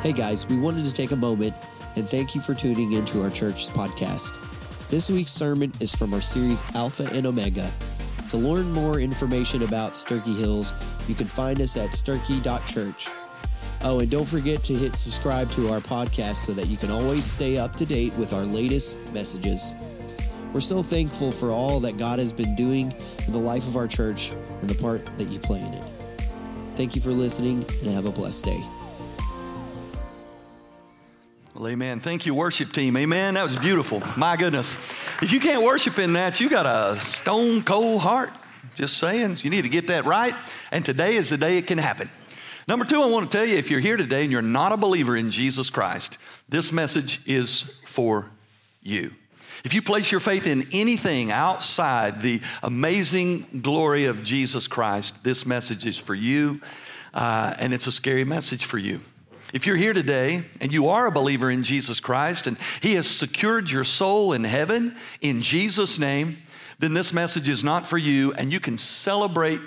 Hey guys, we wanted to take a moment and thank you for tuning into our church's podcast. This week's sermon is from our series Alpha and Omega. To learn more information about Sterchi Hills, you can find us at sterchi.church. Oh, and don't forget to hit subscribe to our podcast so that you can always stay up to date with our latest messages. We're so thankful for all that God has been doing in the life of our church and the part that you play in it. Thank you for listening and have a blessed day. Well, amen. Thank you, worship team. Amen. That was beautiful. My goodness. If you can't worship in that, you got a stone cold heart. Just saying. You need to get that right. And today is the day it can happen. Number two, I want to tell you if you're here today and you're not a believer in Jesus Christ, this message is for you. If you place your faith in anything outside the amazing glory of Jesus Christ, this message is for you, uh, and it's a scary message for you. If you're here today and you are a believer in Jesus Christ and He has secured your soul in heaven in Jesus' name, then this message is not for you, and you can celebrate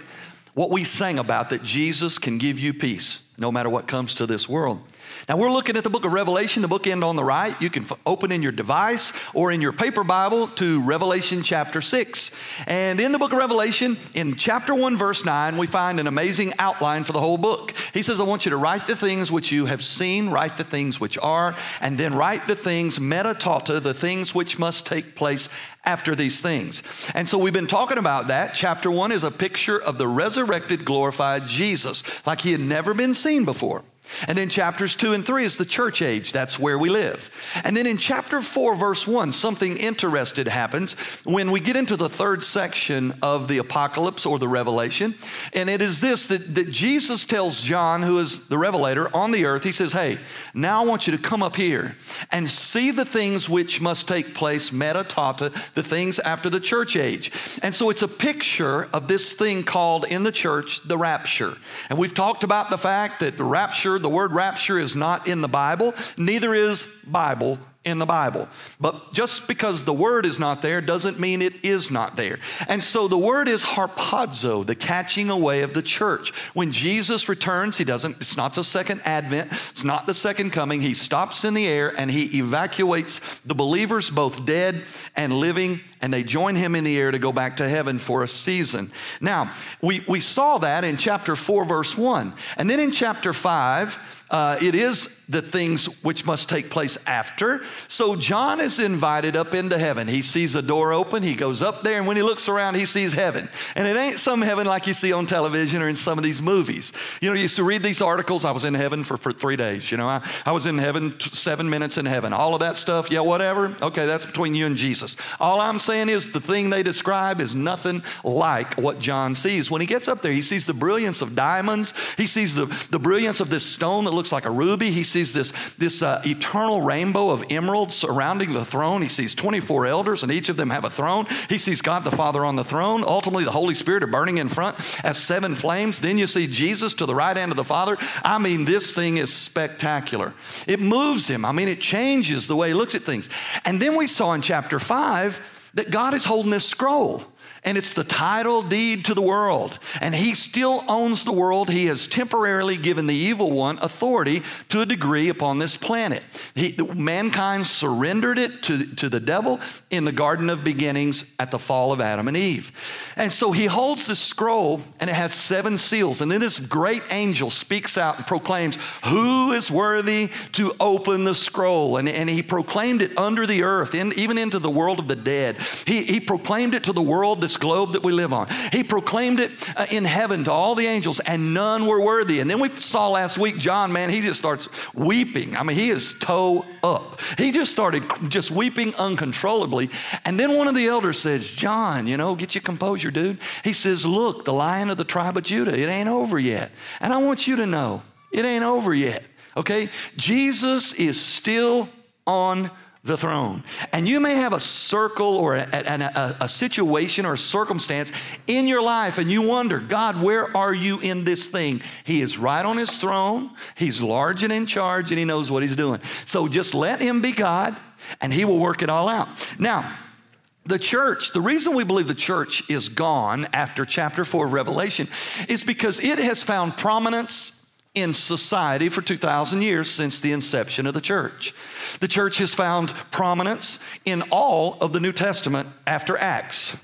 what we sang about that Jesus can give you peace no matter what comes to this world. Now, we're looking at the book of Revelation, the book end on the right. You can f- open in your device or in your paper Bible to Revelation chapter 6. And in the book of Revelation, in chapter 1, verse 9, we find an amazing outline for the whole book. He says, I want you to write the things which you have seen, write the things which are, and then write the things meta tauta, the things which must take place after these things. And so we've been talking about that. Chapter one is a picture of the resurrected, glorified Jesus, like he had never been seen before. And then chapters two and three is the church age. That's where we live. And then in chapter four, verse one, something interesting happens when we get into the third section of the apocalypse or the revelation. And it is this that, that Jesus tells John, who is the revelator on the earth, he says, Hey, now I want you to come up here and see the things which must take place, meta tauta, the things after the church age. And so it's a picture of this thing called in the church the rapture. And we've talked about the fact that the rapture, the word rapture is not in the Bible, neither is Bible in the Bible. But just because the word is not there doesn't mean it is not there. And so the word is harpazo, the catching away of the church. When Jesus returns, he doesn't, it's not the second advent, it's not the second coming. He stops in the air and he evacuates the believers, both dead and living, and they join him in the air to go back to heaven for a season. Now, we, we saw that in chapter 4, verse 1. And then in chapter 5, uh, it is the things which must take place after. So John is invited up into heaven. He sees a door open, he goes up there, and when he looks around, he sees heaven. And it ain't some heaven like you see on television or in some of these movies. You know, you used to read these articles. I was in heaven for, for three days. You know, I, I was in heaven t- seven minutes in heaven. All of that stuff, yeah, whatever. Okay, that's between you and Jesus. All I'm saying is the thing they describe is nothing like what John sees. When he gets up there, he sees the brilliance of diamonds, he sees the, the brilliance of this stone that looks like a ruby, he sees this, this uh, eternal rainbow of emeralds surrounding the throne. He sees 24 elders, and each of them have a throne. He sees God the Father on the throne. Ultimately, the Holy Spirit are burning in front as seven flames. Then you see Jesus to the right hand of the Father. I mean, this thing is spectacular. It moves him. I mean, it changes the way he looks at things. And then we saw in chapter 5 that God is holding this scroll and it's the title deed to the world. And he still owns the world. He has temporarily given the evil one authority to a degree upon this planet. He, mankind surrendered it to, to the devil in the Garden of Beginnings at the fall of Adam and Eve. And so he holds this scroll and it has seven seals. And then this great angel speaks out and proclaims, Who is worthy to open the scroll? And, and he proclaimed it under the earth, in, even into the world of the dead. He, he proclaimed it to the world, this globe that we live on. He proclaimed it uh, in heaven to all the angels, and none were worthy. And then we saw last week, John, man, he just starts weeping. I mean, he is toe up. He just started just weeping uncontrollably. And then one of the elders says, John, you know, get your composure, dude. He says, Look, the lion of the tribe of Judah, it ain't over yet. And I want you to know, it ain't over yet. Okay? Jesus is still on the throne. And you may have a circle or a, a, a, situation or a circumstance in your life, and you wonder, God, where are you in this thing? He is right on his throne, he's large and in charge, and he knows what he's doing. So just let him be God, and he will work it all out. Now, the church, the reason we believe the church is gone after chapter 4 of Revelation is because it has found prominence in society for 2,000 years since the inception of the church. The church has found prominence in all of the New Testament after Acts.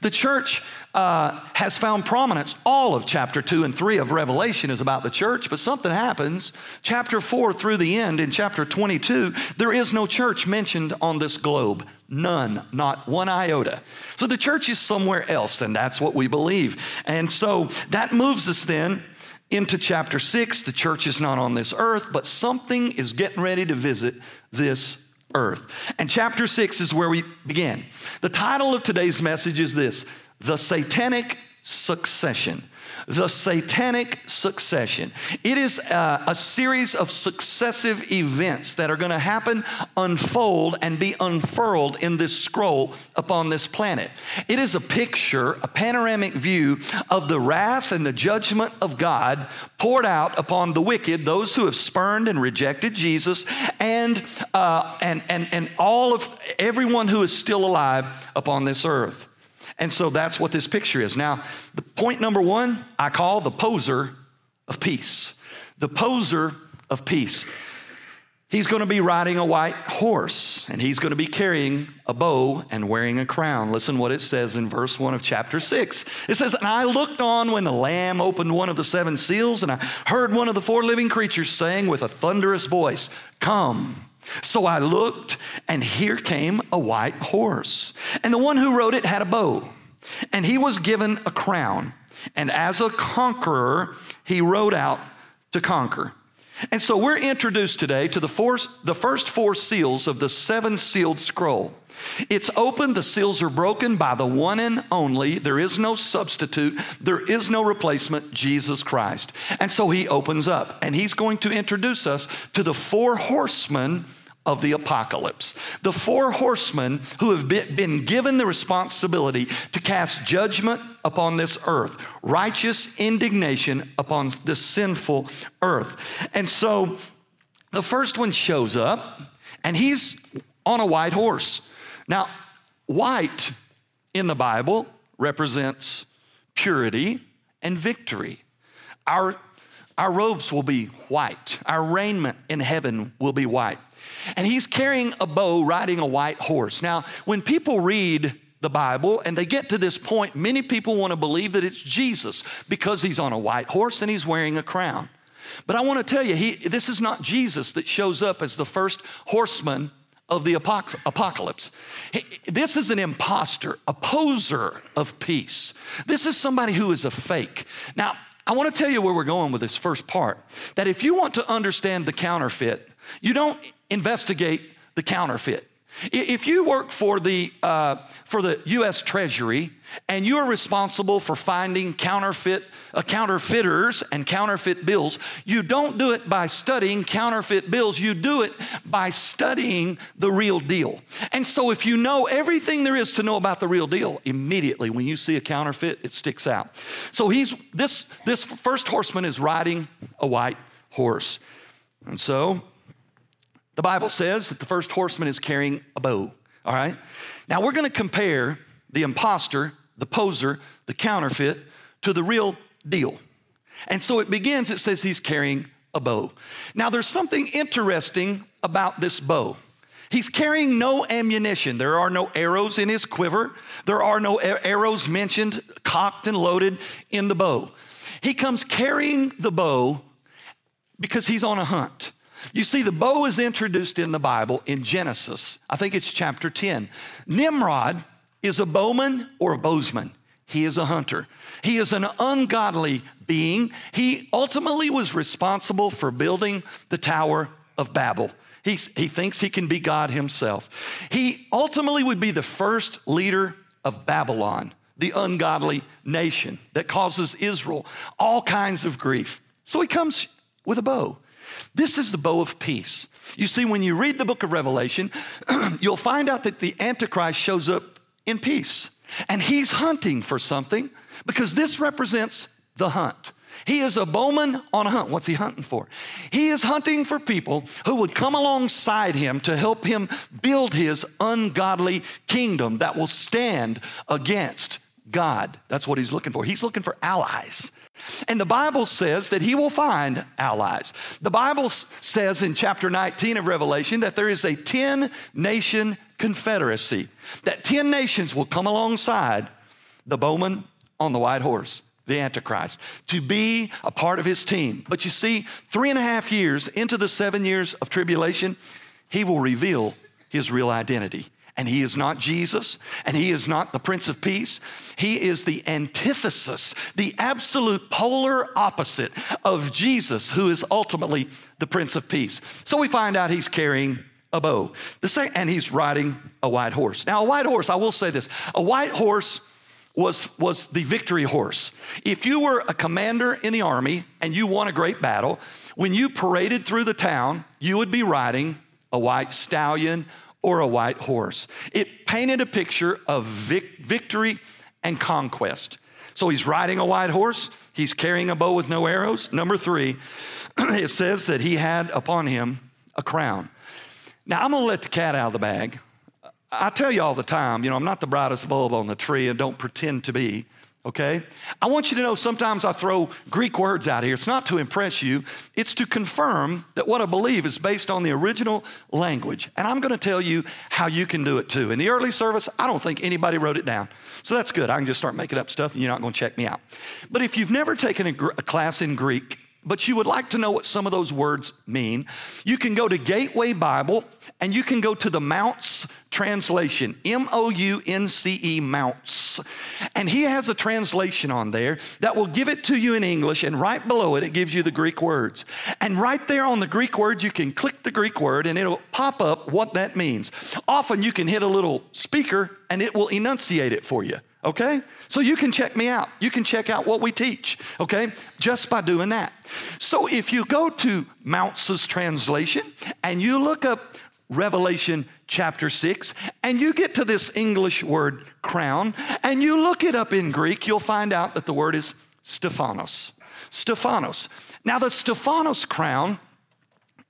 The church uh, has found prominence. All of chapter 2 and 3 of Revelation is about the church, but something happens. Chapter 4 through the end, in chapter 22, there is no church mentioned on this globe. None, not one iota. So the church is somewhere else, and that's what we believe. And so that moves us then into chapter 6. The church is not on this earth, but something is getting ready to visit this earth. And chapter 6 is where we begin. The title of today's message is this The Satanic Succession the satanic succession. It is a, a series of successive events that are going to happen, unfold, and be unfurled in this scroll upon this planet. It is a picture, a panoramic view of the wrath and the judgment of God poured out upon the wicked, those who have spurned and rejected Jesus, and, uh, and, and, and all of everyone who is still alive upon this earth. And so that's what this picture is. Now, the point number one, I call the poser of peace. The poser of peace. He's going to be riding a white horse and he's going to be carrying a bow and wearing a crown. Listen what it says in verse 1 of chapter 6. It says, And I looked on when the Lamb opened one of the seven seals, and I heard one of the four living creatures saying with a thunderous voice, Come. So I looked, and here came a white horse. And the one who rode it had a bow, and he was given a crown. And as a conqueror, he rode out to conquer. And so we're introduced today to the, four, the first four seals of the seven sealed scroll. It's open, the seals are broken by the one and only. There is no substitute, there is no replacement, Jesus Christ. And so he opens up, and he's going to introduce us to the four horsemen of the apocalypse. The four horsemen who have been given the responsibility to cast judgment upon this earth, righteous indignation upon this sinful earth. And so the first one shows up, and he's on a white horse. Now, white in the Bible represents purity and victory. Our, our robes will be white, our raiment in heaven will be white. And he's carrying a bow riding a white horse. Now, when people read the Bible and they get to this point, many people want to believe that it's Jesus because he's on a white horse and he's wearing a crown. But I want to tell you, he, this is not Jesus that shows up as the first horseman of the apocalypse. This is an impostor, a poser of peace. This is somebody who is a fake. Now, I want to tell you where we're going with this first part that if you want to understand the counterfeit, you don't investigate the counterfeit. If you work for the, uh, for the US Treasury and you're responsible for finding counterfeit, uh, counterfeiters and counterfeit bills, you don't do it by studying counterfeit bills, you do it by studying the real deal. And so if you know everything there is to know about the real deal, immediately when you see a counterfeit, it sticks out. So he's, this, this first horseman is riding a white horse. And so the Bible says that the first horseman is carrying a bow, all right? Now we're gonna compare the impostor, the poser, the counterfeit to the real deal. And so it begins, it says he's carrying a bow. Now there's something interesting about this bow. He's carrying no ammunition. There are no arrows in his quiver. There are no arrows mentioned, cocked and loaded in the bow. He comes carrying the bow because he's on a hunt. You see, the bow is introduced in the Bible in Genesis. I think it's chapter 10. Nimrod is a bowman or a bowsman. He is a hunter. He is an ungodly being. He ultimately was responsible for building the Tower of Babel. He, he thinks he can be God himself. He ultimately would be the first leader of Babylon, the ungodly nation that causes Israel all kinds of grief. So he comes with a bow. This is the bow of peace. You see, when you read the book of Revelation, you'll find out that the Antichrist shows up in peace. And he's hunting for something because this represents the hunt. He is a bowman on a hunt. What's he hunting for? He is hunting for people who would come alongside him to help him build his ungodly kingdom that will stand against God. That's what he's looking for. He's looking for allies. And the Bible says that he will find allies. The Bible says in chapter 19 of Revelation that there is a 10 nation confederacy, that 10 nations will come alongside the bowman on the white horse the Antichrist, to be a part of his team. But you see, three and a half years into the seven years of tribulation, he will reveal his real identity. And he is not Jesus, and he is not the Prince of Peace. He is the antithesis, the absolute polar opposite of Jesus, who is ultimately the Prince of Peace. So we find out he's carrying a bow, the same, and he's riding a white horse. Now, a white horse, I will say this a white horse was, was the victory horse. If you were a commander in the army and you won a great battle, when you paraded through the town, you would be riding a white stallion or a white horse. It painted a picture of vic- victory and conquest. So he's riding a white horse, he's carrying a bow with no arrows. Number three, it says that he had upon him a crown. Now, I'm gonna let the cat out of the bag. I tell you all the time, you know, I'm not the brightest bulb on the tree and don't pretend to be okay? I want you to know sometimes I throw Greek words out here. It's not to impress you, it's to confirm that what I believe is based on the original language. And I'm going to tell you how you can do it too. In the early service, I don't think anybody wrote it down. So that's good. I can just start making up stuff and you're not going to check me out. But if you've never taken a, gr- a class in Greek, but you would like to know what some of those words mean, you can go to Gateway Bible and you can go to the Mounce translation, M O U N C E, Mounce. And he has a translation on there that will give it to you in English, and right below it, it gives you the Greek words. And right there on the Greek words, you can click the Greek word and it'll pop up what that means. Often you can hit a little speaker and it will enunciate it for you okay? So you can check me out. You can check out what we teach, okay? Just by doing that. So if you go to Mounce's translation and you look up Revelation chapter 6 and you get to this English word crown and you look it up in Greek, you'll find out that the word is Stephanos. Stephanos. Now, the Stephanos crown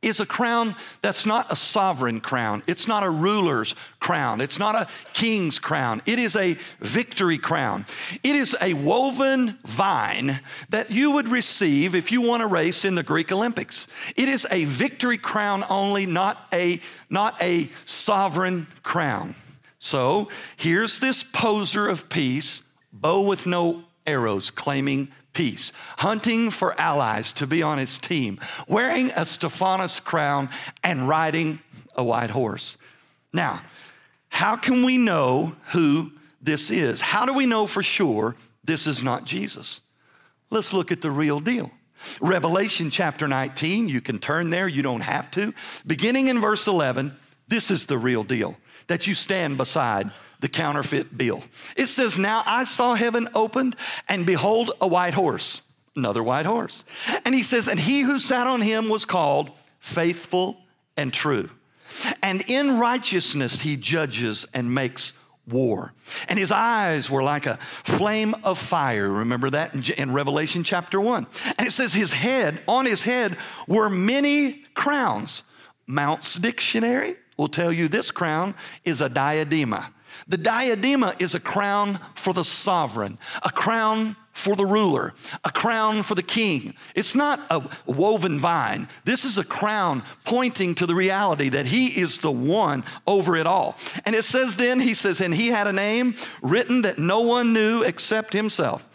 is a crown that's not a sovereign crown. It's not a ruler's crown. It's not a king's crown. It is a victory crown. It is a woven vine that you would receive if you won a race in the Greek Olympics. It is a victory crown only, not a, not a sovereign crown. So here's this poser of peace, bow with no arrows, claiming peace, hunting for allies to be on his team, wearing a Stephanos crown and riding a white horse. Now, how can we know who this is? How do we know for sure this is not Jesus? Let's look at the real deal. Revelation chapter 19, you can turn there, you don't have to. Beginning in verse 11, this is the real deal that you stand beside the counterfeit bill. It says, Now I saw heaven opened, and behold, a white horse, another white horse. And he says, And he who sat on him was called faithful and true. And in righteousness he judges and makes war. And his eyes were like a flame of fire. Remember that in, Revelation chapter 1. And it says his head, on his head were many crowns. Mounce's Dictionary will tell you this crown is a diadema. The diadema is a crown for the sovereign, a crown for the ruler, a crown for the king. It's not a woven vine. This is a crown pointing to the reality that he is the one over it all. And it says then, he says, and he had a name written that no one knew except himself.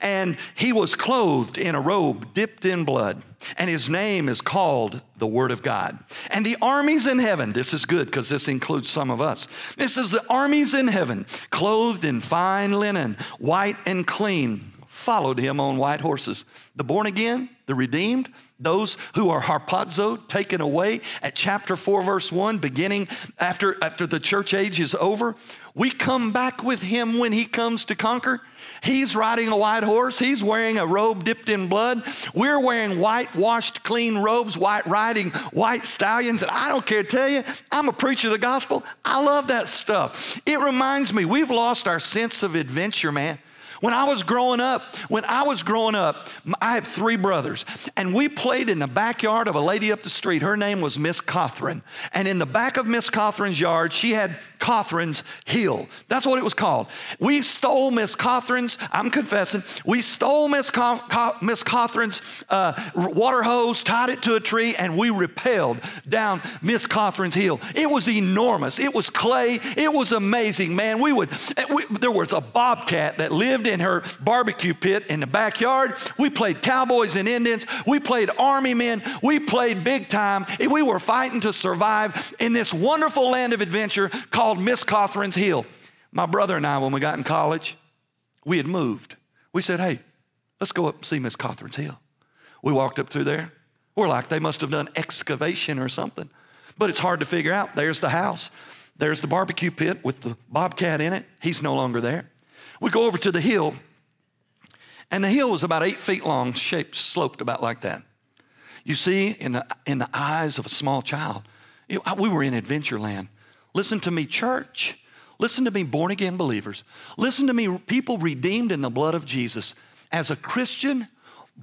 And he was clothed in a robe dipped in blood, and his name is called the Word of God. And the armies in heaven, this is good because this includes some of us. This is the armies in heaven, clothed in fine linen, white and clean, followed him on white horses. The born again, the redeemed, those who are harpazo, taken away at chapter 4, verse 1, beginning after, after the church age is over. We come back with him when he comes to conquer. He's riding a white horse. He's wearing a robe dipped in blood. We're wearing white, washed, clean robes, white riding white stallions. And I don't care to tell you, I'm a preacher of the gospel. I love that stuff. It reminds me, we've lost our sense of adventure, man. When I was growing up, when I was growing up, I have three brothers, and we played in the backyard of a lady up the street. Her name was Miss Cothran. And in the back of Miss Cothran's yard, she had Cothran's Hill. That's what it was called. We stole Miss Cothran's, I'm confessing, we stole Miss, Co- Co- Miss Cothran's uh, water hose, tied it to a tree, and we rappelled down Miss Cothran's Hill. It was enormous. It was clay. It was amazing, man. We would, we, there was a bobcat that lived in her barbecue pit in the backyard. We played cowboys and Indians. We played army men. We played big time. We were fighting to survive in this wonderful land of adventure called Miss Cothran's Hill. My brother and I, when we got in college, we had moved. We said, hey, let's go up and see Miss Cothran's Hill. We walked up through there. We're like, they must have done excavation or something. But it's hard to figure out. There's the house. There's the barbecue pit with the bobcat in it. He's no longer there. We go over to the hill, and the hill was about eight feet long, shaped, sloped about like that. You see, in the, in the eyes of a small child, we were in adventure land. Listen to me, church. Listen to me, born again believers. Listen to me, people redeemed in the blood of Jesus. As a Christian,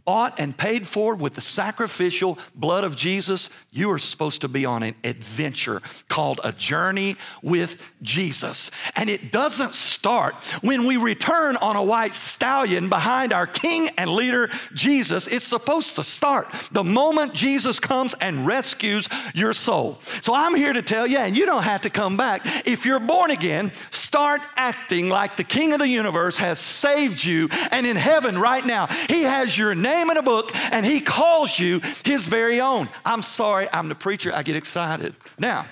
bought and paid for with the sacrificial blood of Jesus, you are supposed to be on an adventure called a journey with Jesus. And it doesn't start when we return on a white stallion behind our king and leader, Jesus. It's supposed to start the moment Jesus comes and rescues your soul. So I'm here to tell you, and you don't have to come back. If you're born again, start acting like the king of the universe has saved you. And in heaven right now, he has your name in a book and he calls you his very own. I'm sorry, I'm the preacher, I get excited. Now,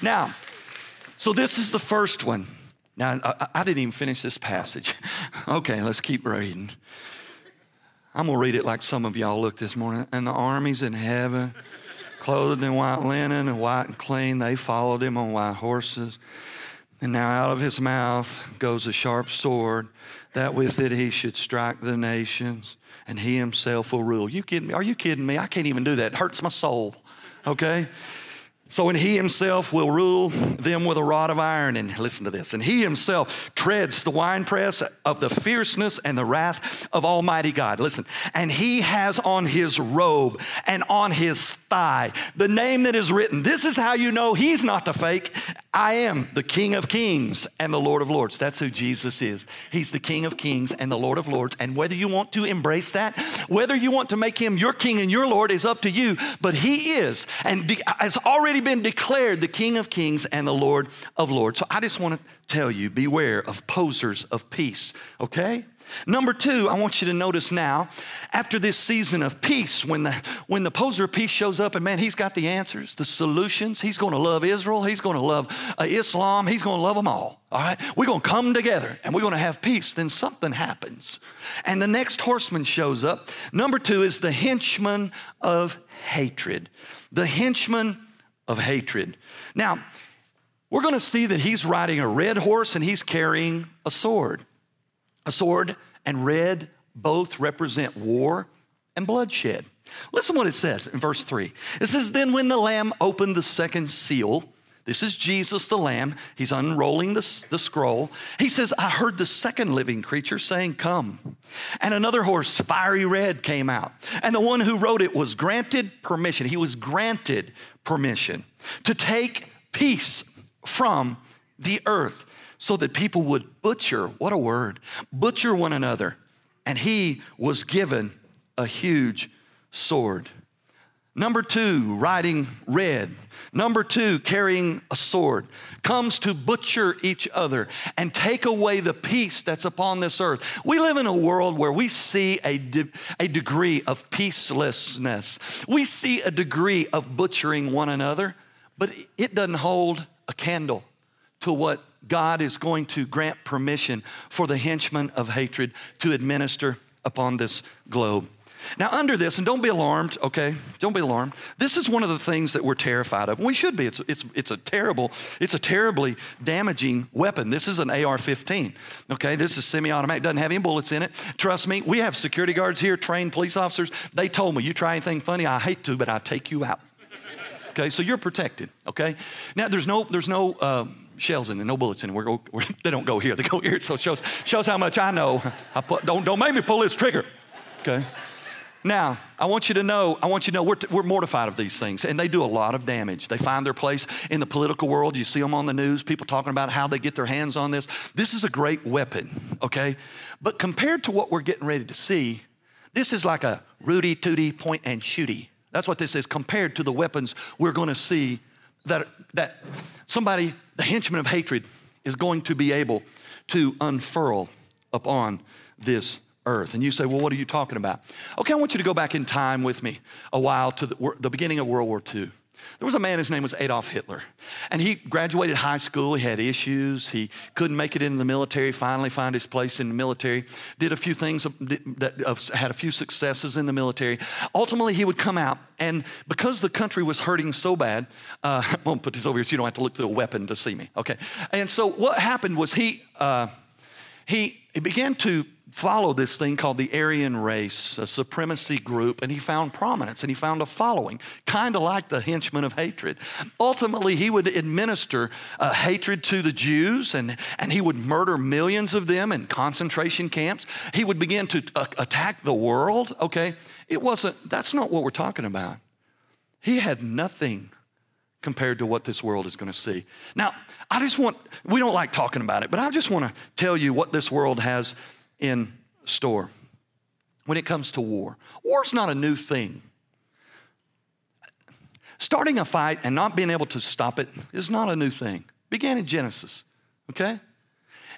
now, so this is the first one. Now, I, I didn't even finish this passage. okay, let's keep reading. I'm going to read it like some of y'all looked this morning. And the armies in heaven, clothed in white linen and white and clean, they followed him on white horses. And now out of his mouth goes a sharp sword, that with it he should strike the nations, and he himself will rule. You kidding me? Are you kidding me? I can't even do that. It hurts my soul. Okay? So, and he himself will rule them with a rod of iron. And listen to this. And he himself treads the winepress of the fierceness and the wrath of Almighty God. Listen. And he has on his robe and on his thigh the name that is written. This is how you know he's not the fake. I am the King of Kings and the Lord of Lords. That's who Jesus is. He's the King of Kings and the Lord of Lords. And whether you want to embrace that, whether you want to make him your King and your Lord is up to you. But he is and de- has already been declared the King of Kings and the Lord of Lords. So I just want to tell you beware of posers of peace, okay? Number two, I want you to notice now, after this season of peace, when the, when the poser of peace shows up and man, he's got the answers, the solutions. He's going to love Israel. He's going to love uh, Islam. He's going to love them all. All right? We're going to come together and we're going to have peace. Then something happens. And the next horseman shows up. Number two is the henchman of hatred. The henchman of hatred. Now, we're going to see that he's riding a red horse and he's carrying a sword. A sword and red both represent war and bloodshed. Listen what it says in verse 3. It says, Then when the Lamb opened the second seal, this is Jesus the Lamb. He's unrolling the, the scroll. He says, I heard the second living creature saying, Come. And another horse, fiery red, came out. And the one who rode it was granted permission. He was granted permission to take peace from the earth so that people would butcher, what a word, butcher one another. And he was given a huge sword. Number two, riding red. Number two, carrying a sword, comes to butcher each other and take away the peace that's upon this earth. We live in a world where we see a, de- a degree of peacelessness. We see a degree of butchering one another, but it doesn't hold a candle to what God is going to grant permission for the henchmen of hatred to administer upon this globe. Now, under this, and don't be alarmed, okay? Don't be alarmed. This is one of the things that we're terrified of. We should be. It's, it's, it's a terrible, it's a terribly damaging weapon. This is an AR-15, okay? This is semi-automatic, doesn't have any bullets in it. Trust me, we have security guards here, trained police officers. They told me, you try anything funny, I hate to, but I take you out. Okay, so you're protected, okay? Now, there's no, there's no, uh, shells in there, no bullets in we're, they don't go here, they go here. So it shows, shows how much I know. I put, don't, don't make me pull this trigger, okay? Now, I want you to know, I want you to know we're, we're mortified of these things, and they do a lot of damage. They find their place in the political world. You see them on the news, people talking about how they get their hands on this. This is a great weapon, okay? But compared to what we're getting ready to see, this is like a Rudy Tooty point and shooty. That's what this is compared to the weapons we're going to see that, that somebody, the henchman of hatred, is going to be able to unfurl upon this earth. And you say, well, what are you talking about? Okay, I want you to go back in time with me a while to the, the beginning of World War II. There was a man, his name was Adolf Hitler. And he graduated high school. He had issues. He couldn't make it into the military, finally found his place in the military, did a few things that had a few successes in the military. Ultimately, he would come out. And because the country was hurting so bad, uh, I'm to put this over here so you don't have to look through a weapon to see me. Okay. And so what happened was he, uh, he, he began to follow this thing called the Aryan race, a supremacy group, and he found prominence and he found a following, kind of like the henchmen of hatred. Ultimately, he would administer uh, hatred to the Jews and, and he would murder millions of them in concentration camps. He would begin to uh, attack the world, okay? It wasn't, that's not what we're talking about. He had nothing compared to what this world is going to see. Now, I just want, we don't like talking about it, but I just want to tell you what this world has in store when it comes to war. War's not a new thing. Starting a fight and not being able to stop it is not a new thing. Began in Genesis, okay?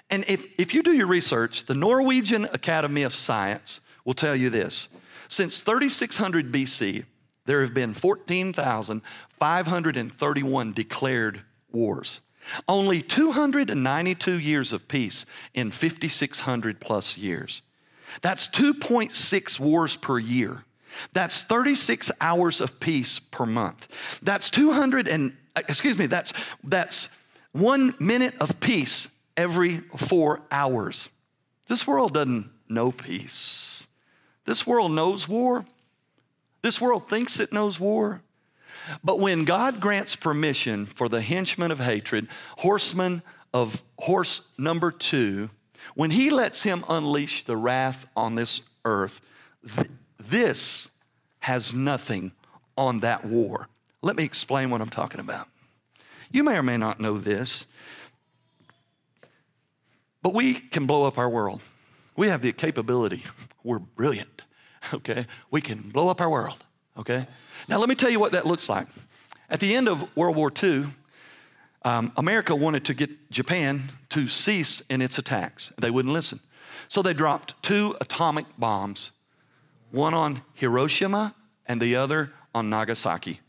And if, if you do your research, the Norwegian Academy of Science will tell you this. Since 3600 BC, there have been 14,531 declared wars. Only 292 years of peace in 5,600 plus years. That's 2.6 wars per year. That's 36 hours of peace per month. That's 200 and, excuse me, that's, that's one minute of peace every four hours. This world doesn't know peace. This world knows war. This world thinks it knows war. But when God grants permission for the henchmen of hatred, horseman of horse number two, when he lets him unleash the wrath on this earth, th- this has nothing on that war. Let me explain what I'm talking about. You may or may not know this, but we can blow up our world. We have the capability. We're brilliant, okay? We can blow up our world, okay? Now, let me tell you what that looks like. At the end of World War II, um, America wanted to get Japan to cease in its attacks. They wouldn't listen. So they dropped two atomic bombs, one on Hiroshima and the other on Nagasaki.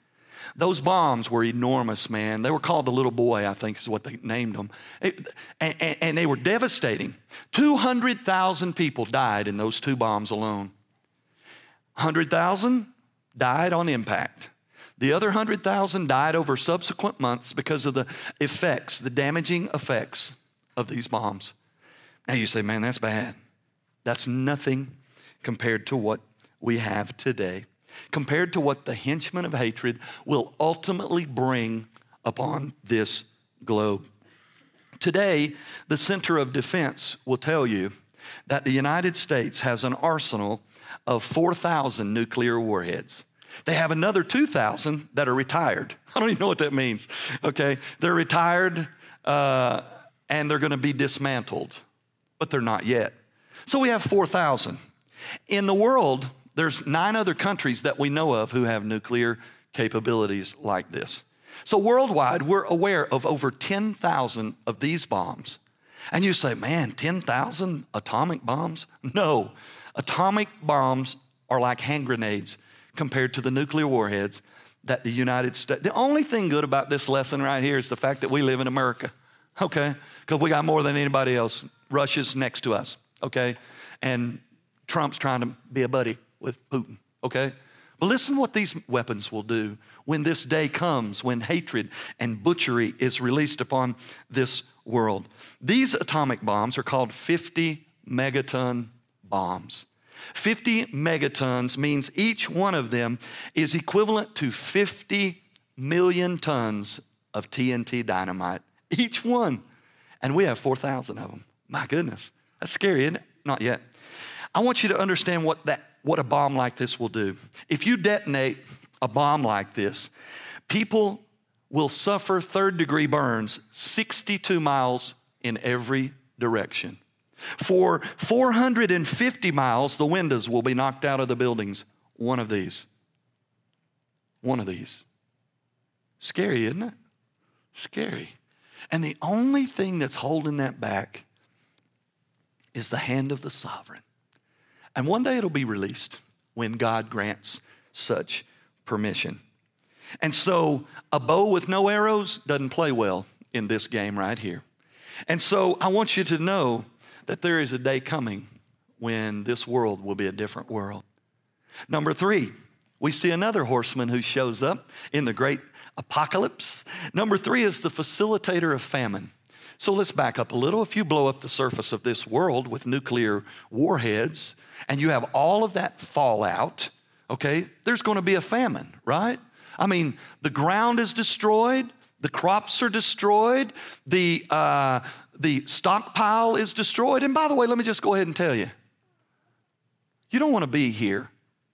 Those bombs were enormous, man. They were called the little boy, I think is what they named them. It, and, and they were devastating. 200,000 people died in those two bombs alone. 100,000 died on impact. The other 100,000 died over subsequent months because of the effects, the damaging effects of these bombs. Now you say, man, that's bad. That's nothing compared to what we have today, compared to what the henchmen of hatred will ultimately bring upon this globe. Today, the Center of Defense will tell you that the United States has an arsenal of 4,000 nuclear warheads. They have another 2,000 that are retired. I don't even know what that means. Okay, they're retired uh, and they're going to be dismantled, but they're not yet. So we have 4,000. In the world, there's nine other countries that we know of who have nuclear capabilities like this. So worldwide, we're aware of over 10,000 of these bombs. And you say, man, 10,000 atomic bombs? No, Atomic bombs are like hand grenades compared to the nuclear warheads that the United States. The only thing good about this lesson right here is the fact that we live in America, okay? Because we got more than anybody else. Russia's next to us, okay? And Trump's trying to be a buddy with Putin, okay? But listen what these weapons will do when this day comes, when hatred and butchery is released upon this world. These atomic bombs are called 50 megaton bombs. 50 megatons means each one of them is equivalent to 50 million tons of TNT dynamite Each one. And we have 4,000 of them. My goodness. That's scary, isn't it? Not yet. I want you to understand what, that, what a bomb like this will do. If you detonate a bomb like this, people will suffer third degree burns 62 miles in every direction. For 450 miles, the windows will be knocked out of the buildings. One of these. One of these. Scary, isn't it? Scary. And the only thing that's holding that back is the hand of the sovereign. And one day it'll be released when God grants such permission. And so a bow with no arrows doesn't play well in this game right here. And so I want you to know that there is a day coming when this world will be a different world. Number three, we see another horseman who shows up in the great apocalypse. Number three is the facilitator of famine. So let's back up a little. If you blow up the surface of this world with nuclear warheads and you have all of that fallout, okay, there's going to be a famine, right? I mean, the ground is destroyed, the crops are destroyed, the, uh, the stockpile is destroyed. And by the way, let me just go ahead and tell you you don't want to be here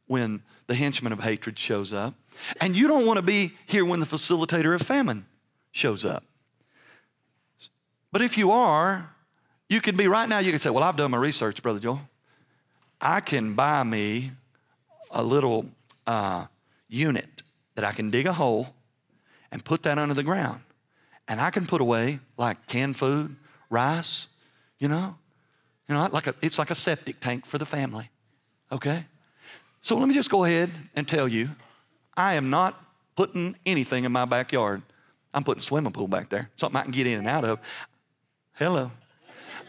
when the henchman of hatred shows up, and you don't want to be here when the facilitator of famine shows up. But if you are, you can be right now, you can say, Well, I've done my research, Brother Joel. I can buy me a little uh, unit that I can dig a hole and put that under the ground. And I can put away like canned food, rice, you know, you know, like a, it's like a septic tank for the family. Okay? So let me just go ahead and tell you, I am not putting anything in my backyard. I'm putting a swimming pool back there, something I can get in and out of. Hello.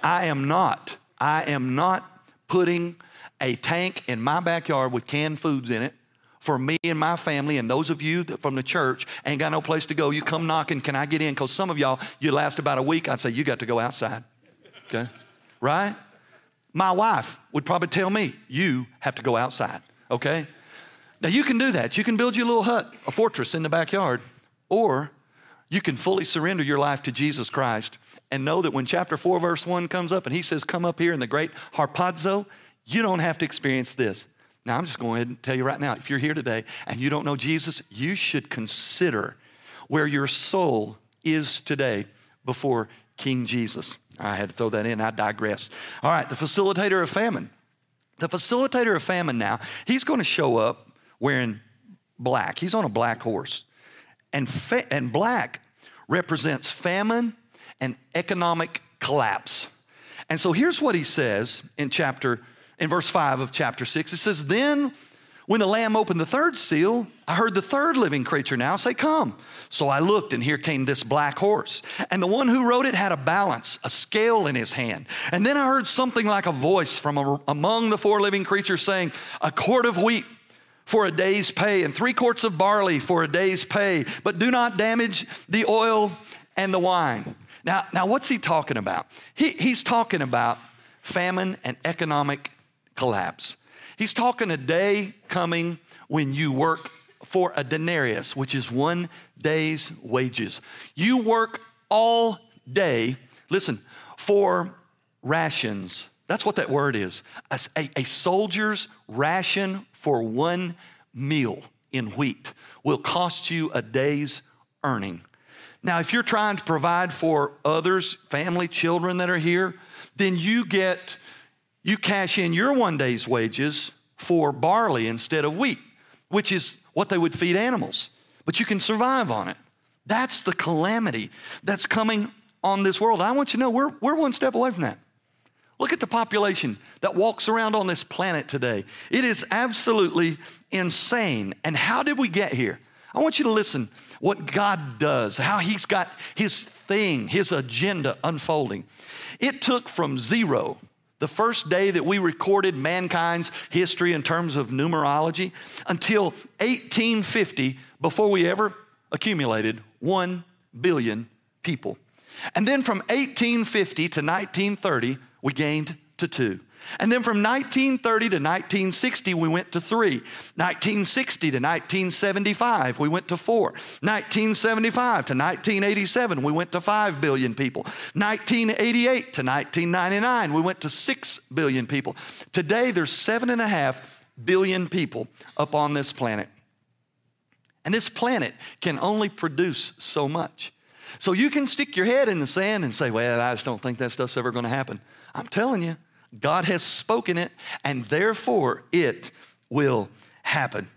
I am not, I am not putting a tank in my backyard with canned foods in it for me and my family and those of you from the church ain't got no place to go. You come knocking, can I get in? Because some of y'all, you last about a week, I'd say you got to go outside. Okay? Right? My wife would probably tell me, you have to go outside. Okay? Now you can do that. You can build your little hut, a fortress in the backyard, or you can fully surrender your life to Jesus Christ and know that when chapter 4, verse 1 comes up and he says, Come up here in the great harpazo, you don't have to experience this. Now, I'm just going ahead and tell you right now if you're here today and you don't know Jesus, you should consider where your soul is today before King Jesus. I had to throw that in, I digress. All right, the facilitator of famine. The facilitator of famine now, he's going to show up wearing black. He's on a black horse. And, fa- and black represents famine and economic collapse. And so here's what he says in chapter in verse 5 of chapter 6. It says, Then when the Lamb opened the third seal, I heard the third living creature now say, Come. So I looked, and here came this black horse. And the one who rode it had a balance, a scale in his hand. And then I heard something like a voice from a, among the four living creatures saying, A quart of wheat for a day's pay, and three quarts of barley for a day's pay, but do not damage the oil and the wine. Now, now what's he talking about? He, he's talking about famine and economic collapse. He's talking a day coming when you work for a denarius, which is one day's wages. You work all day, listen, for rations. That's what that word is a, a, a soldier's ration for one meal in wheat will cost you a day's earning. Now, if you're trying to provide for others, family, children that are here, then you get you cash in your one day's wages for barley instead of wheat, which is what they would feed animals, but you can survive on it. That's the calamity that's coming on this world. I want you to know we're, we're one step away from that. Look at the population that walks around on this planet today. It is absolutely insane. And how did we get here? I want you to listen what God does, how He's got His thing, His agenda unfolding. It took from zero the first day that we recorded mankind's history in terms of numerology, until 1850 before we ever accumulated 1 billion people. And then from 1850 to 1930, we gained to two. And then from 1930 to 1960, we went to three. 1960 to 1975, we went to four. 1975 to 1987, we went to 5 billion people. 1988 to 1999, we went to 6 billion people. Today, there's 7.5 billion people up on this planet. And this planet can only produce so much. So you can stick your head in the sand and say, Well, I just don't think that stuff's ever going to happen. I'm telling you, God has spoken it, and therefore it will happen.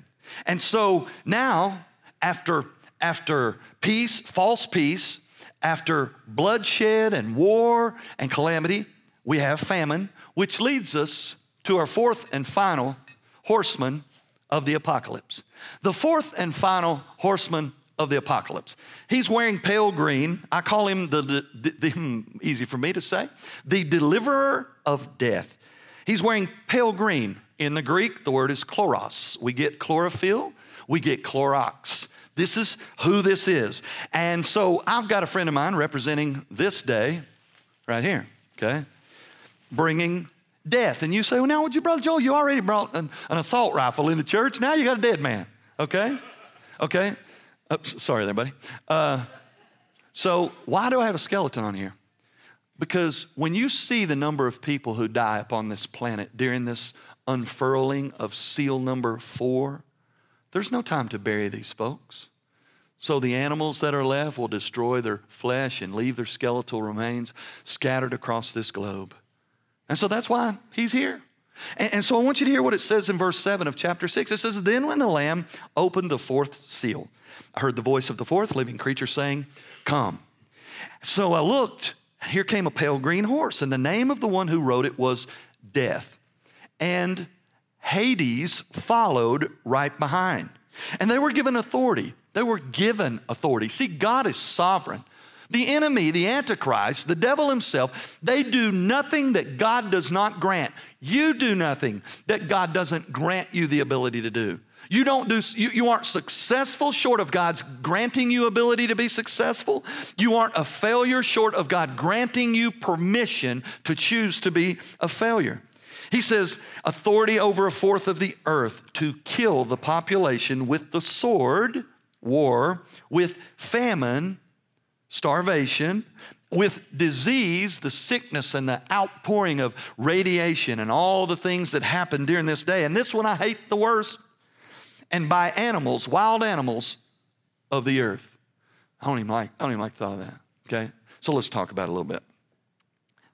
And so now, after, after peace, false peace, after bloodshed and war and calamity, we have famine, which leads us to our fourth and final horseman of the apocalypse. The fourth and final horseman of the apocalypse. He's wearing pale green. I call him the, the, the, the, hmm, easy for me to say, the deliverer of death. He's wearing pale green. In the Greek, the word is chloros. We get chlorophyll, we get Clorox. This is who this is. And so I've got a friend of mine representing this day right here, okay? Bringing death. And you say, well, now, would you, Brother Joel, you already brought an, an assault rifle into church. Now you got a dead man, okay? Okay? Oops, sorry there, buddy. Uh, so, why do I have a skeleton on here? Because when you see the number of people who die upon this planet during this unfurling of seal number four, there's no time to bury these folks. So the animals that are left will destroy their flesh and leave their skeletal remains scattered across this globe. And so that's why he's here. And, and so I want you to hear what it says in verse 7 of chapter 6. It says, Then when the Lamb opened the fourth seal, I heard the voice of the fourth living creature saying, Come. So I looked, and here came a pale green horse, and the name of the one who rode it was Death. And Hades followed right behind. And they were given authority. They were given authority. See, God is sovereign. The enemy, the Antichrist, the devil himself, they do nothing that God does not grant. You do nothing that God doesn't grant you the ability to do. You don't do you, you aren't successful short of God's granting you ability to be successful. You aren't a failure short of God granting you permission to choose to be a failure. He says, authority over a fourth of the earth to kill the population with the sword, war, with famine, starvation, with disease, the sickness and the outpouring of radiation and all the things that happen during this day. And this one I hate the worst and by animals, wild animals of the earth. I don't even like, I don't even like the thought of that. Okay? So let's talk about it a little bit.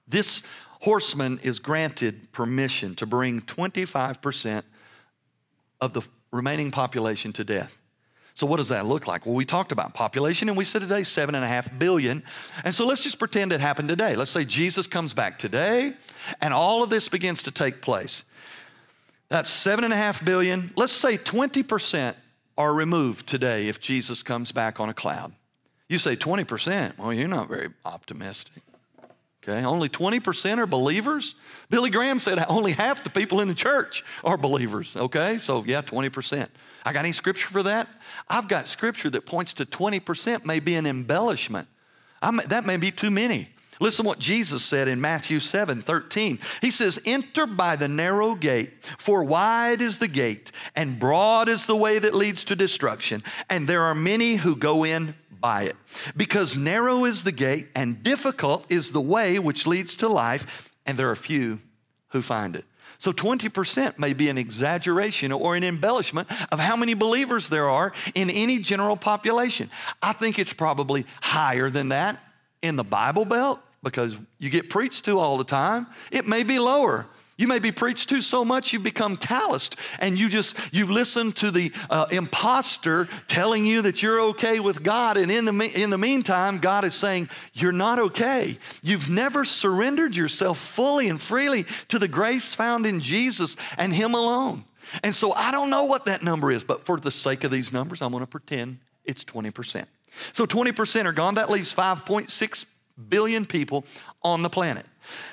This horseman is granted permission to bring 25% of the remaining population to death. So, what does that look like? Well, we talked about population and we said today seven and a half billion. And so, let's just pretend it happened today. Let's say Jesus comes back today and all of this begins to take place. That's seven and a half billion. Let's say 20% are removed today if Jesus comes back on a cloud. You say 20%. Well, you're not very optimistic. Okay, only 20% are believers. Billy Graham said only half the people in the church are believers. Okay, so yeah, 20%. I got any scripture for that? I've got scripture that points to 20% may be an embellishment. I'm, that may be too many. Listen what Jesus said in Matthew 7 13. He says, Enter by the narrow gate, for wide is the gate, and broad is the way that leads to destruction, and there are many who go in by it. Because narrow is the gate, and difficult is the way which leads to life, and there are few who find it. So 20% may be an exaggeration or an embellishment of how many believers there are in any general population. I think it's probably higher than that in the Bible Belt because you get preached to all the time. It may be lower. You may be preached to so much you've become calloused and you just, you've listened to the uh, impostor telling you that you're okay with God. And in the, in the meantime, God is saying, You're not okay. You've never surrendered yourself fully and freely to the grace found in Jesus and Him alone. And so I don't know what that number is, but for the sake of these numbers, I'm going to pretend it's 20%. So 20% are gone. That leaves 5.6 billion people on the planet.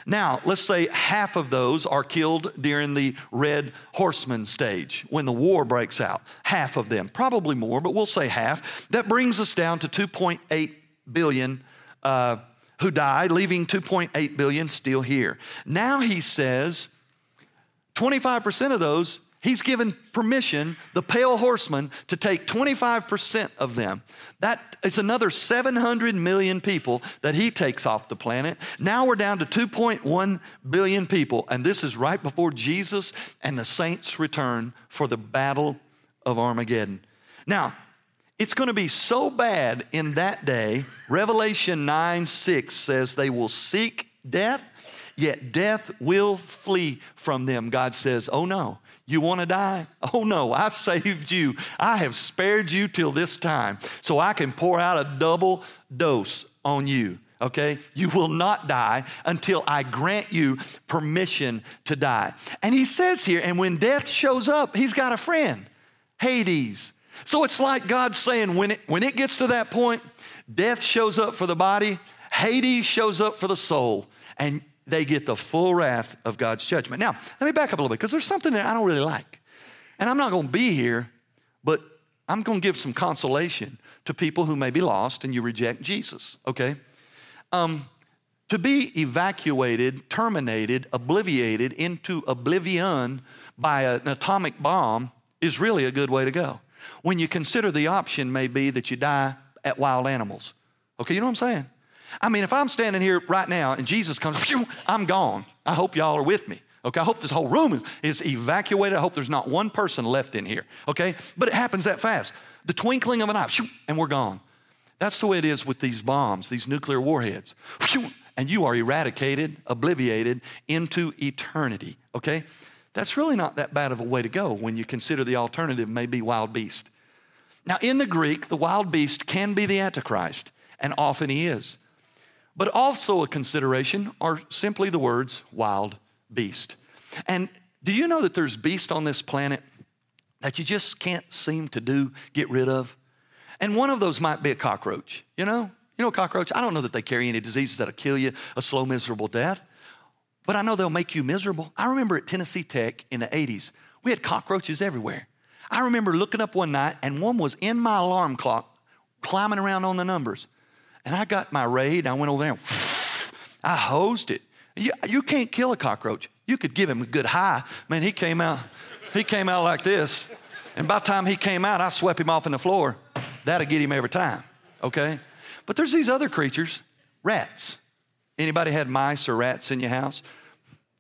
Now, let's say half of those are killed during the red horseman stage when the war breaks out. Half of them, probably more, but we'll say half. That brings us down to 2.8 billion uh, who died, leaving 2.8 billion still here. Now he says, 25% of those, he's given permission, the pale horseman, to take 25% of them. That is another 700 million people that he takes off the planet. Now we're down to 2.1 billion people, and this is right before Jesus and the saints return for the battle of Armageddon. Now, it's going to be so bad in that day. Revelation 9 6 says they will seek death, yet death will flee from them. God says, Oh no, you want to die? Oh no, I saved you. I have spared you till this time so I can pour out a double dose on you. Okay? You will not die until I grant you permission to die. And he says here, and when death shows up, he's got a friend, Hades. So it's like God saying, when it, when it gets to that point, death shows up for the body, Hades shows up for the soul, and they get the full wrath of God's judgment. Now, let me back up a little bit because there's something that I don't really like. And I'm not going to be here, but I'm going to give some consolation to people who may be lost and you reject Jesus, okay? Um, to be evacuated, terminated, obliviated into oblivion by an atomic bomb is really a good way to go when you consider the option may be that you die at wild animals. Okay, you know what I'm saying? I mean, if I'm standing here right now and Jesus comes, I'm gone. I hope y'all are with me. Okay, I hope this whole room is, is evacuated. I hope there's not one person left in here. Okay, but it happens that fast. The twinkling of an eye, and we're gone. That's the way it is with these bombs, these nuclear warheads. And you are eradicated, obliviated into eternity. Okay? That's really not that bad of a way to go when you consider the alternative may be wild beast. Now, in the Greek, the wild beast can be the Antichrist, and often he is. But also a consideration are simply the words wild beast. And do you know that there's beasts on this planet that you just can't seem to do, get rid of? And one of those might be a cockroach, you know? You know, cockroach, I don't know that they carry any diseases that'll kill you, a slow, miserable death but I know they'll make you miserable. I remember at Tennessee Tech in the 80s, we had cockroaches everywhere. I remember looking up one night and one was in my alarm clock climbing around on the numbers. And I got my raid, I went over there and I hosed it. You, you can't kill a cockroach. You could give him a good high. Man, he came out, he came out like this. And by the time he came out, I swept him off in the floor. That'll get him every time, okay? But there's these other creatures, rats. Anybody had mice or rats in your house?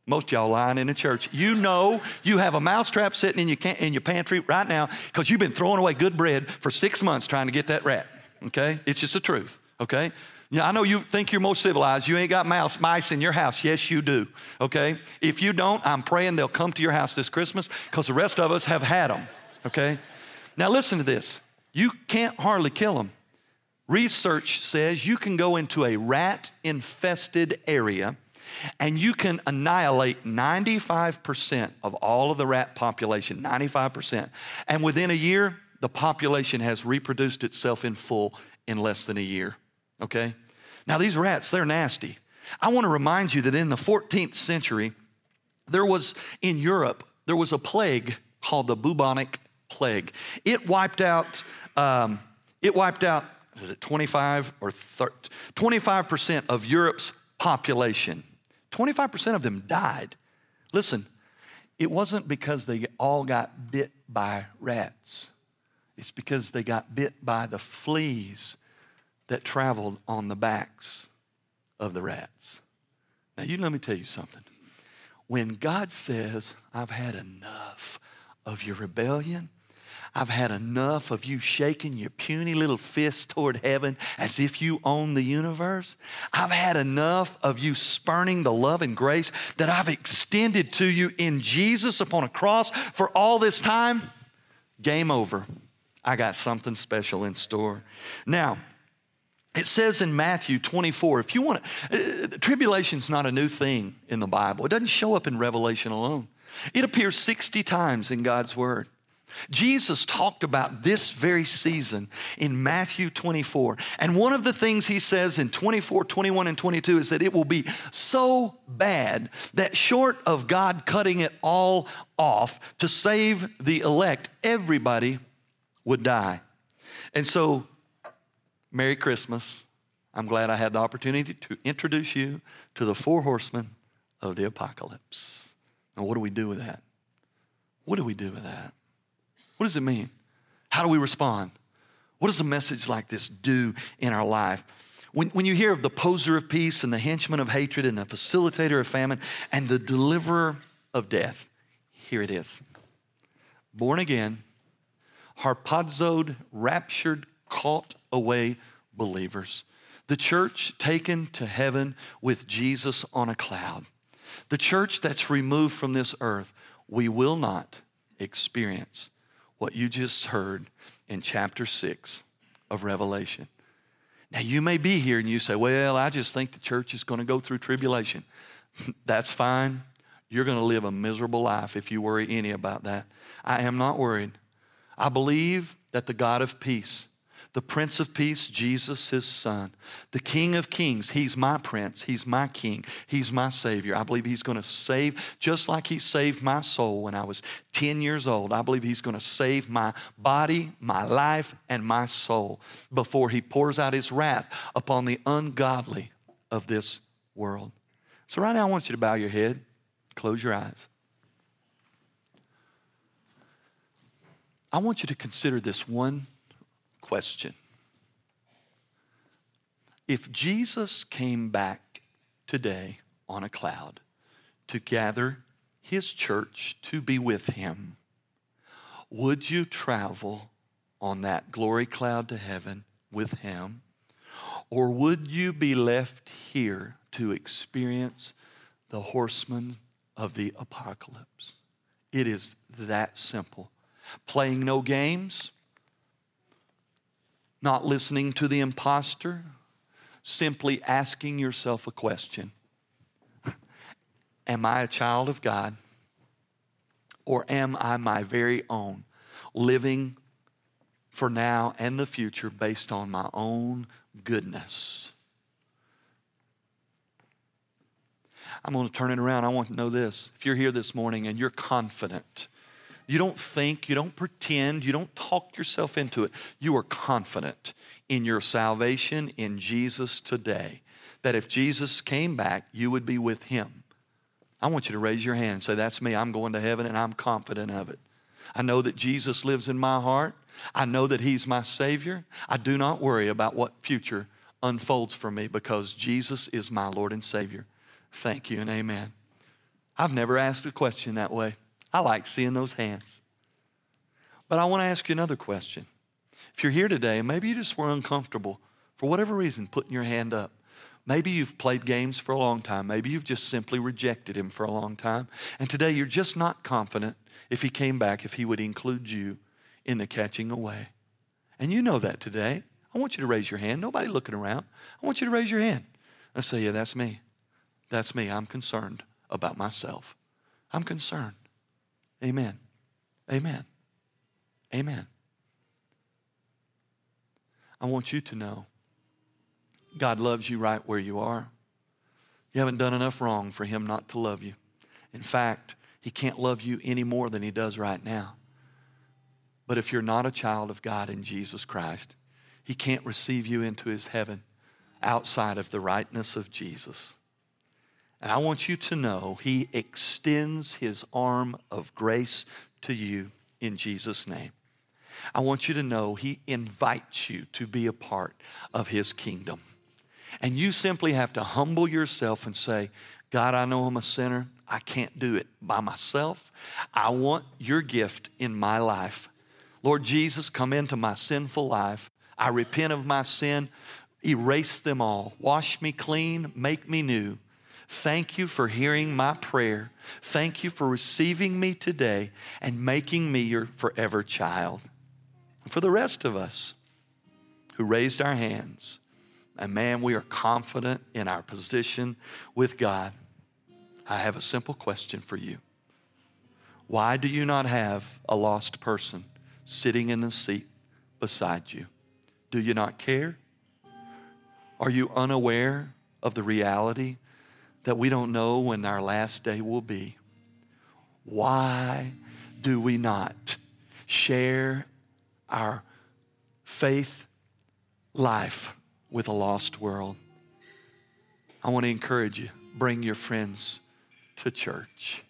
Most y'all lying in the church. You know you have a mousetrap sitting in your, can- in your pantry right now because you've been throwing away good bread for six months trying to get that rat. Okay? It's just the truth. Okay? Yeah, I know you think you're most civilized. You ain't got mouse, mice in your house. Yes, you do. Okay? If you don't, I'm praying they'll come to your house this Christmas because the rest of us have had them. Okay? Now listen to this. You can't hardly kill them. Research says you can go into a rat infested area and you can annihilate 95% of all of the rat population, 95%. And within a year, the population has reproduced itself in full in less than a year. Okay? Now, these rats, they're nasty. I want to remind you that in the 14th century, there was in Europe, there was a plague called the bubonic plague. It wiped out, um, it wiped out, was it 25 or 30, 25% of Europe's population. 25% of them died. Listen, it wasn't because they all got bit by rats, it's because they got bit by the fleas that traveled on the backs of the rats. Now, you let me tell you something. When God says, I've had enough of your rebellion, I've had enough of you shaking your puny little fist toward heaven as if you own the universe. I've had enough of you spurning the love and grace that I've extended to you in Jesus upon a cross for all this time. Game over. I got something special in store. Now, it says in Matthew 24, if you want to, uh, tribulation's not a new thing in the Bible. It doesn't show up in Revelation alone. It appears 60 times in God's Word. Jesus talked about this very season in Matthew 24. And one of the things he says in 24, 21, and 22 is that it will be so bad that short of God cutting it all off to save the elect, everybody would die. And so, Merry Christmas. I'm glad I had the opportunity to introduce you to the four horsemen of the apocalypse. And what do we do with that? What do we do with that? What does it mean? How do we respond? What does a message like this do in our life? When, when you hear of the poser of peace and the henchman of hatred and the facilitator of famine and the deliverer of death, here it is. Born again, harpazoed, raptured, caught away believers. The church taken to heaven with Jesus on a cloud. The church that's removed from this earth, we will not experience what you just heard in chapter 6 of Revelation. Now, you may be here and you say, Well, I just think the church is going to go through tribulation. That's fine. You're going to live a miserable life if you worry any about that. I am not worried. I believe that the God of peace the Prince of Peace, Jesus, his Son, the King of Kings. He's my Prince, he's my King, he's my Savior. I believe he's going to save, just like he saved my soul when I was 10 years old. I believe he's going to save my body, my life, and my soul before he pours out his wrath upon the ungodly of this world. So, right now, I want you to bow your head, close your eyes. I want you to consider this one question. If Jesus came back today on a cloud to gather his church to be with him, would you travel on that glory cloud to heaven with him? Or would you be left here to experience the horsemen of the apocalypse? It is that simple. Playing no games, not listening to the impostor, simply asking yourself a question Am I a child of God? Or am I my very own, living for now and the future based on my own goodness? I'm going to turn it around. I want to know this. If you're here this morning and you're confident, you don't think, you don't pretend, you don't talk yourself into it. You are confident in your salvation in Jesus today. That if Jesus came back, you would be with him. I want you to raise your hand and say, That's me. I'm going to heaven and I'm confident of it. I know that Jesus lives in my heart. I know that He's my Savior. I do not worry about what future unfolds for me because Jesus is my Lord and Savior. Thank you and amen. I've never asked a question that way. I like seeing those hands. But I want to ask you another question. If you're here today and maybe you just were uncomfortable for whatever reason putting your hand up, maybe you've played games for a long time, maybe you've just simply rejected him for a long time, and today you're just not confident if he came back, if he would include you in the catching away. And you know that today. I want you to raise your hand. Nobody looking around. I want you to raise your hand and say, Yeah, that's me. That's me. I'm concerned about myself. I'm concerned. Amen. Amen. Amen. I want you to know God loves you right where you are. You haven't done enough wrong for Him not to love you. In fact, He can't love you any more than He does right now. But if you're not a child of God in Jesus Christ, He can't receive you into His heaven outside of the rightness of Jesus. And I want you to know He extends His arm of grace to you in Jesus' name. I want you to know He invites you to be a part of His kingdom. And you simply have to humble yourself and say, God, I know I'm a sinner. I can't do it by myself. I want your gift in my life. Lord Jesus, come into my sinful life. I repent of my sin. Erase them all. Wash me clean. Make me new. Thank you for hearing my prayer. Thank you for receiving me today and making me your forever child. For the rest of us who raised our hands, and man, we are confident in our position with God. I have a simple question for you. Why do you not have a lost person sitting in the seat beside you? Do you not care? Are you unaware of the reality that we don't know when our last day will be. Why do we not share our faith life with a lost world? I want to encourage you bring your friends to church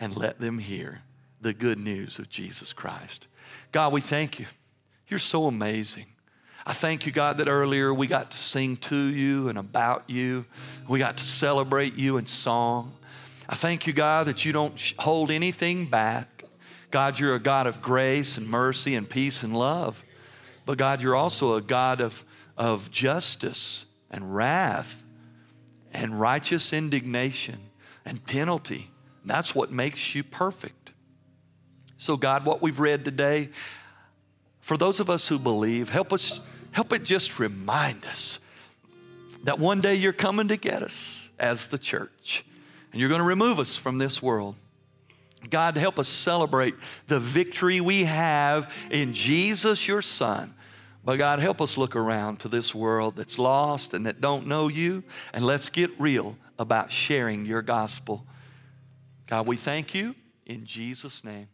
and let them hear the good news of Jesus Christ. God, we thank you. You're so amazing. I thank you, God, that earlier we got to sing to you and about you. We got to celebrate you in song. I thank you, God, that you don't hold anything back. God, you're a God of grace and mercy and peace and love. But God, you're also a God of, of justice and wrath and righteous indignation and penalty. That's what makes you perfect. So, God, what we've read today, for those of us who believe, help us Help it just remind us that one day you're coming to get us as the church and you're going to remove us from this world. God, help us celebrate the victory we have in Jesus, your Son. But God, help us look around to this world that's lost and that don't know you, and let's get real about sharing your gospel. God, we thank you in Jesus' name.